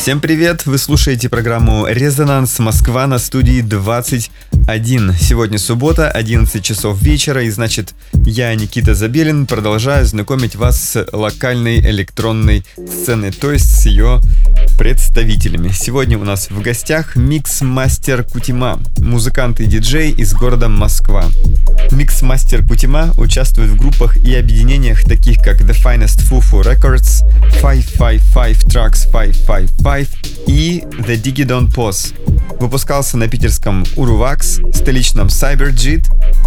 Всем привет! Вы слушаете программу «Резонанс Москва» на студии 21. Сегодня суббота, 11 часов вечера, и значит, я, Никита Забелин, продолжаю знакомить вас с локальной электронной сценой, то есть с ее представителями. Сегодня у нас в гостях микс-мастер Кутима, музыкант и диджей из города Москва. Микс-мастер Кутима участвует в группах и объединениях таких как The Finest Fufu Records, 555 Tracks 555 и The Digidon Pos. Выпускался на питерском Uruvax, столичном Cyberjit,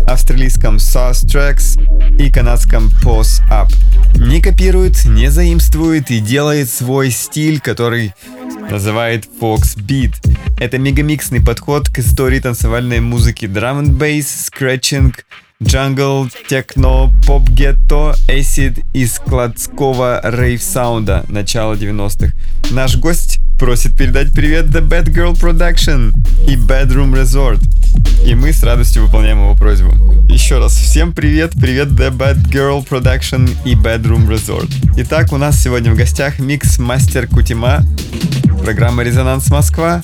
австралийском Sauce Tracks и канадском Pose Up. Не копирует, не заимствует и делает свой стиль, который называет Fox Beat. Это мегамиксный подход к истории танцевальной музыки drum and bass, scratching, jungle, техно, поп-гетто, acid из складского rave-sound а начала 90-х. Наш гость просит передать привет The Bad Girl Production и Bedroom Resort. И мы с радостью выполняем его просьбу. Еще раз, всем привет, привет The Bad Girl Production и Bedroom Resort. Итак, у нас сегодня в гостях микс-мастер Кутима, программа «Резонанс Москва»,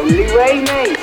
only way.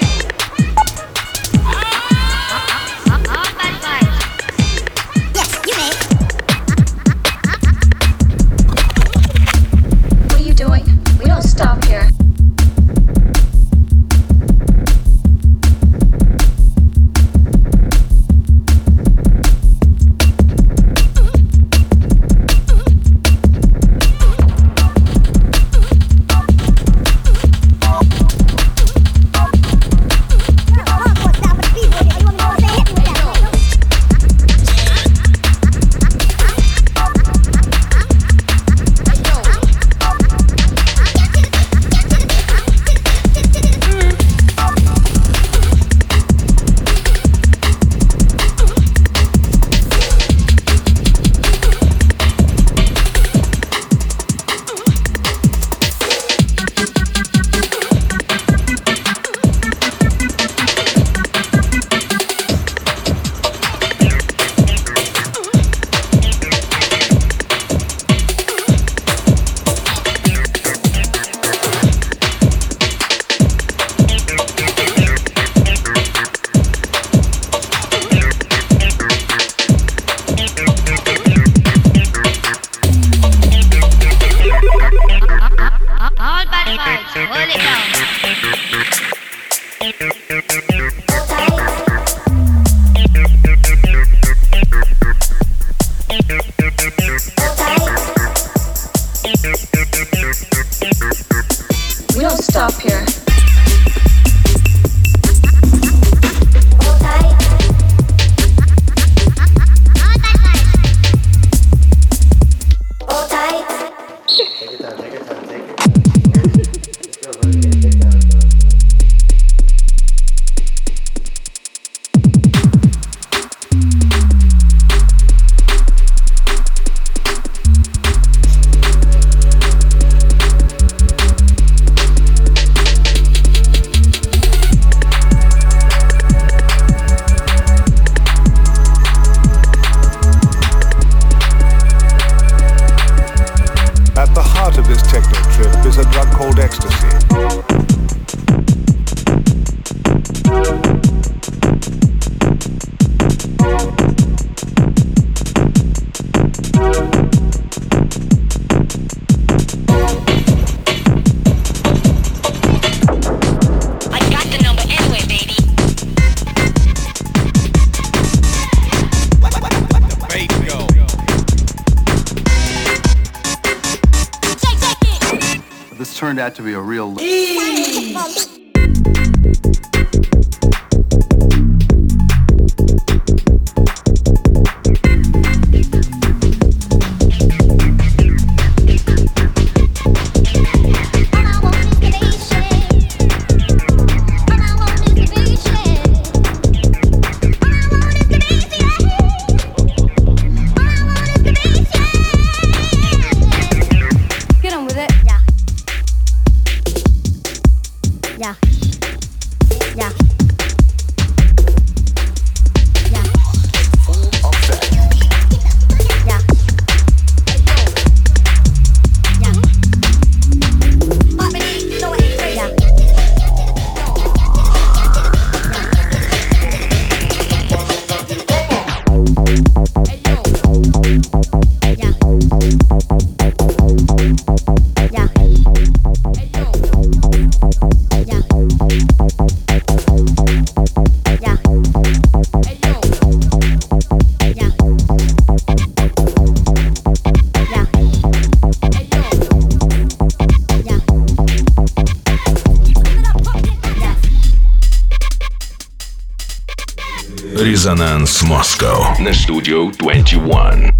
Madness Studio 21.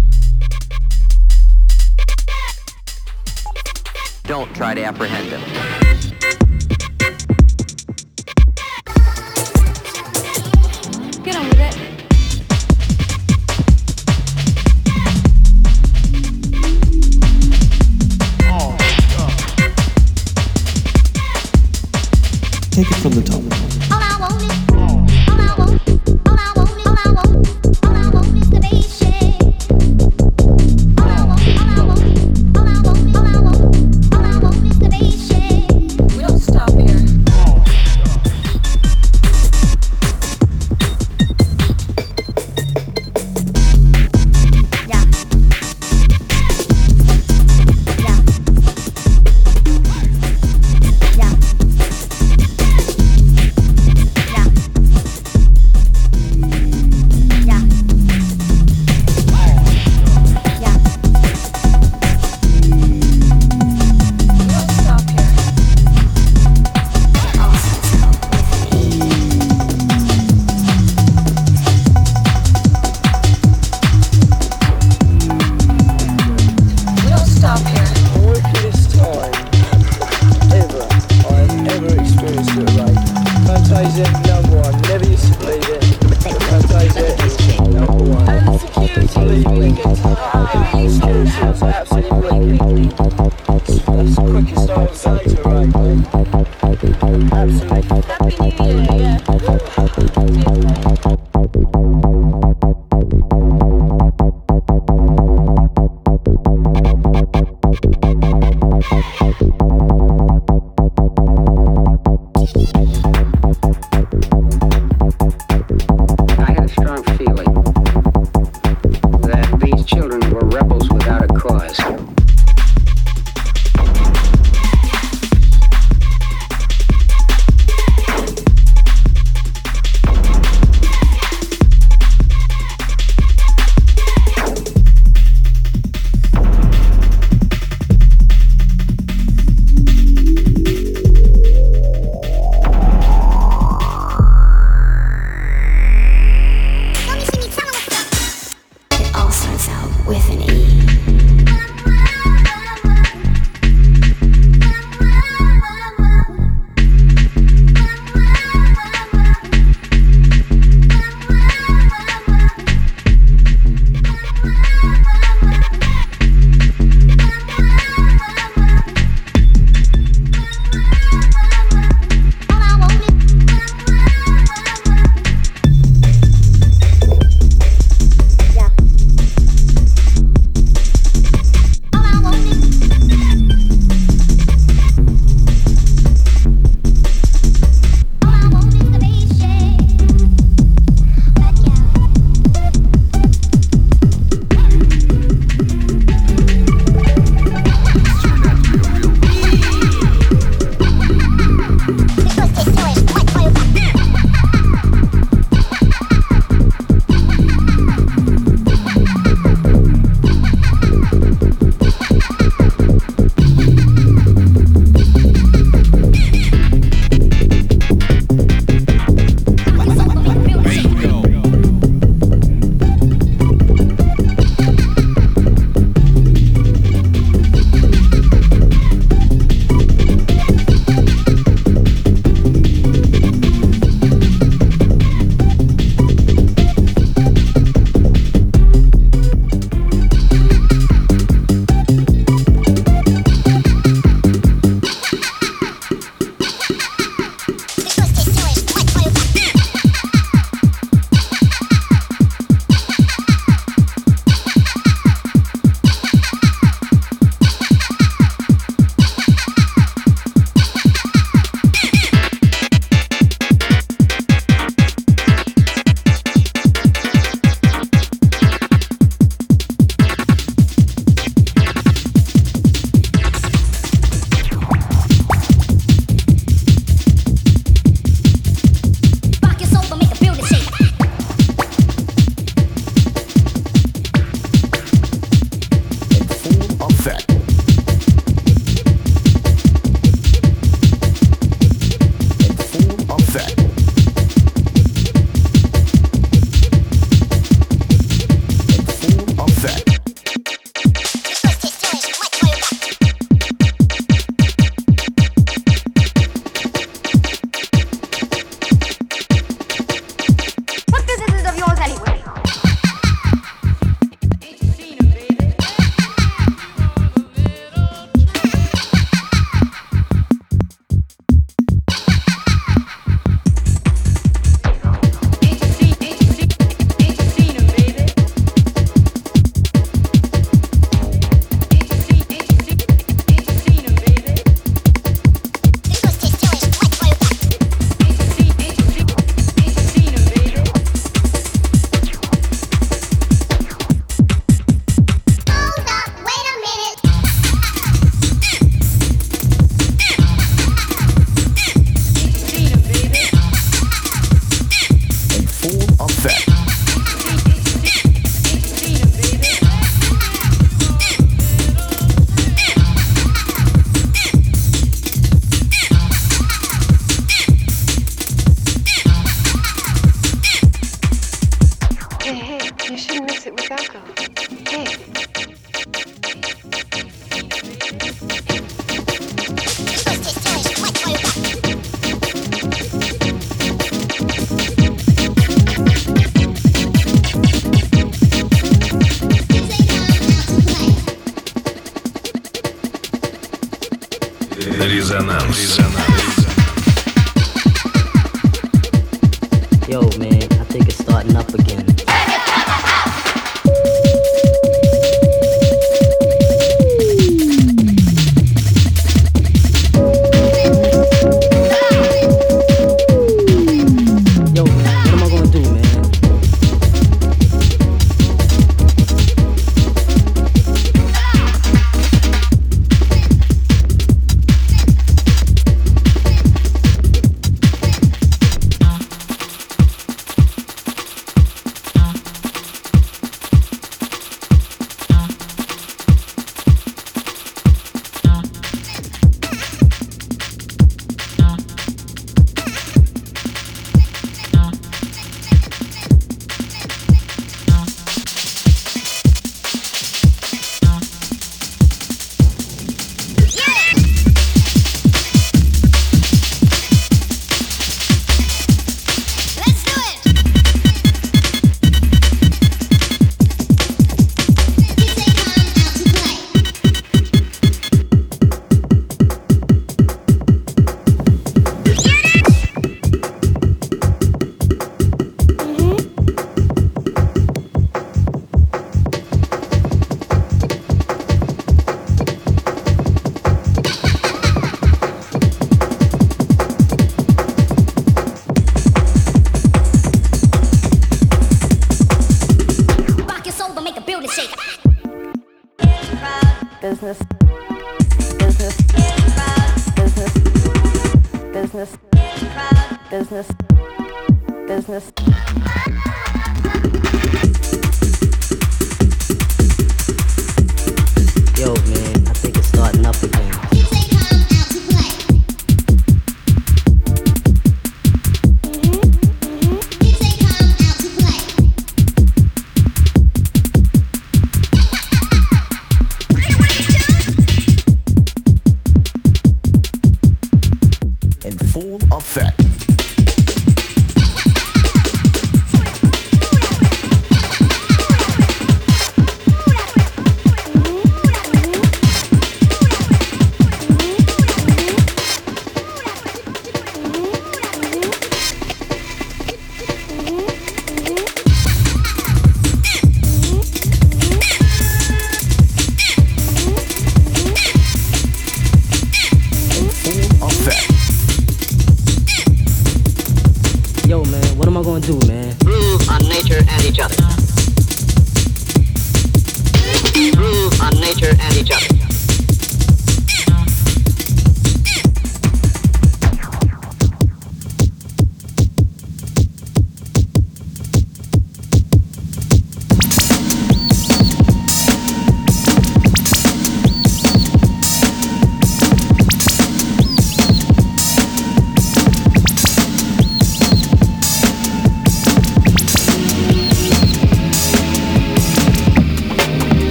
Don't try to apprehend him. take it from the top.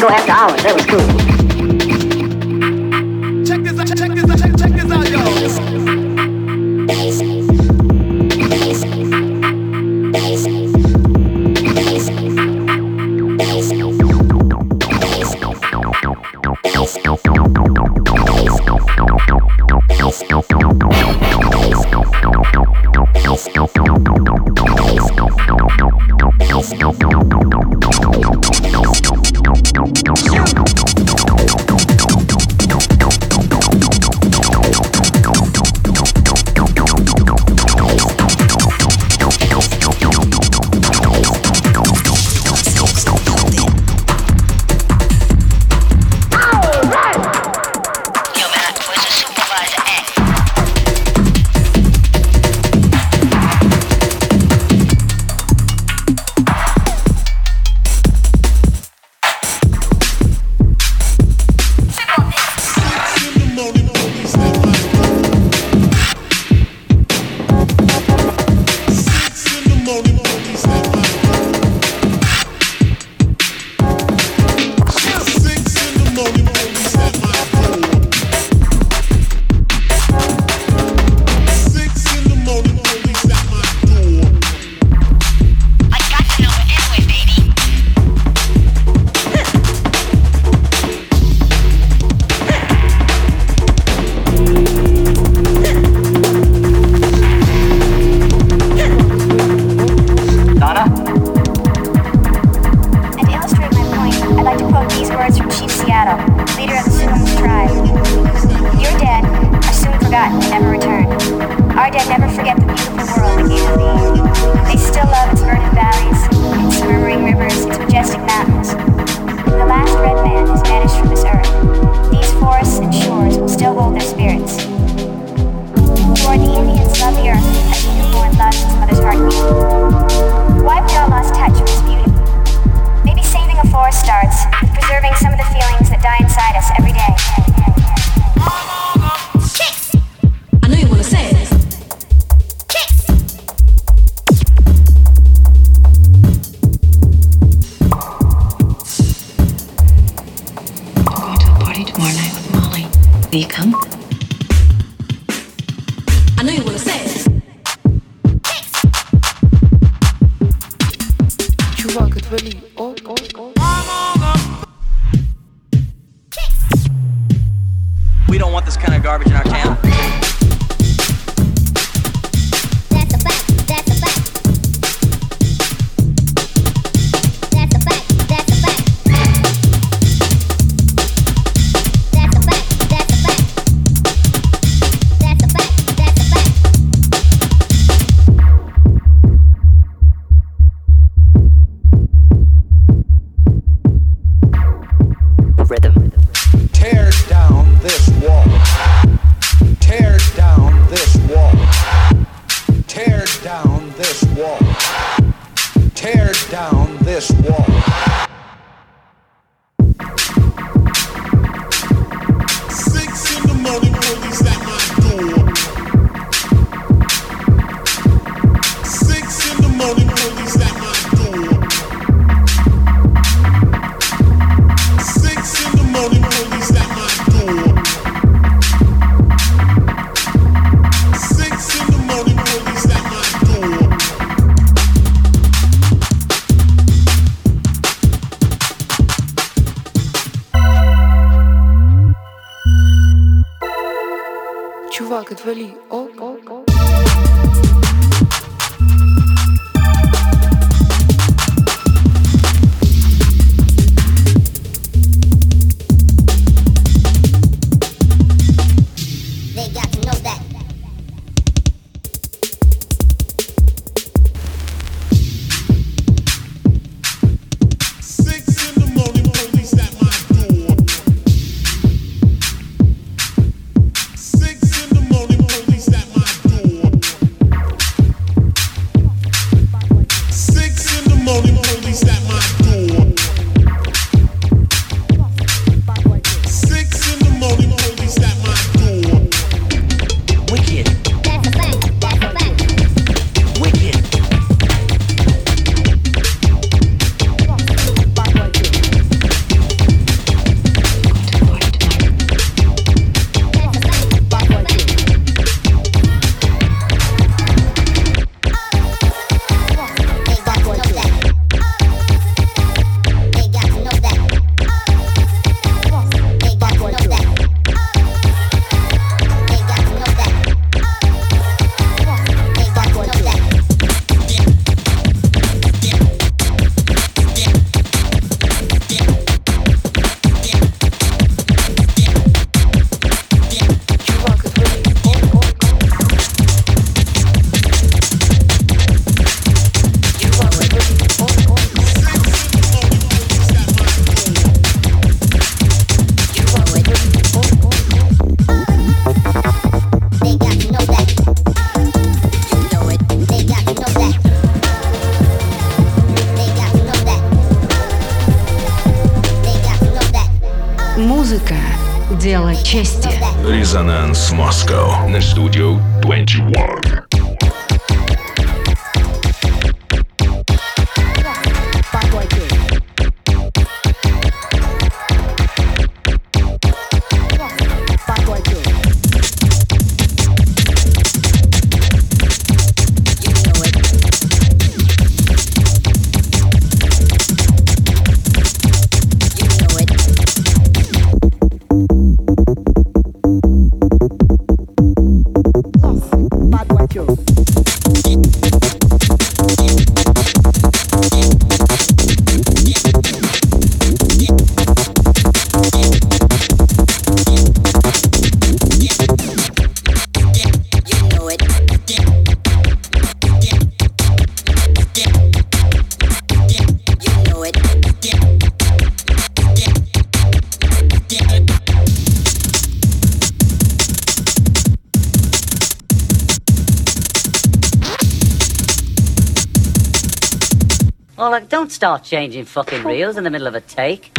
Go after hours. That was cool. just one. Well, like, don't start changing fucking reels in the middle of a take.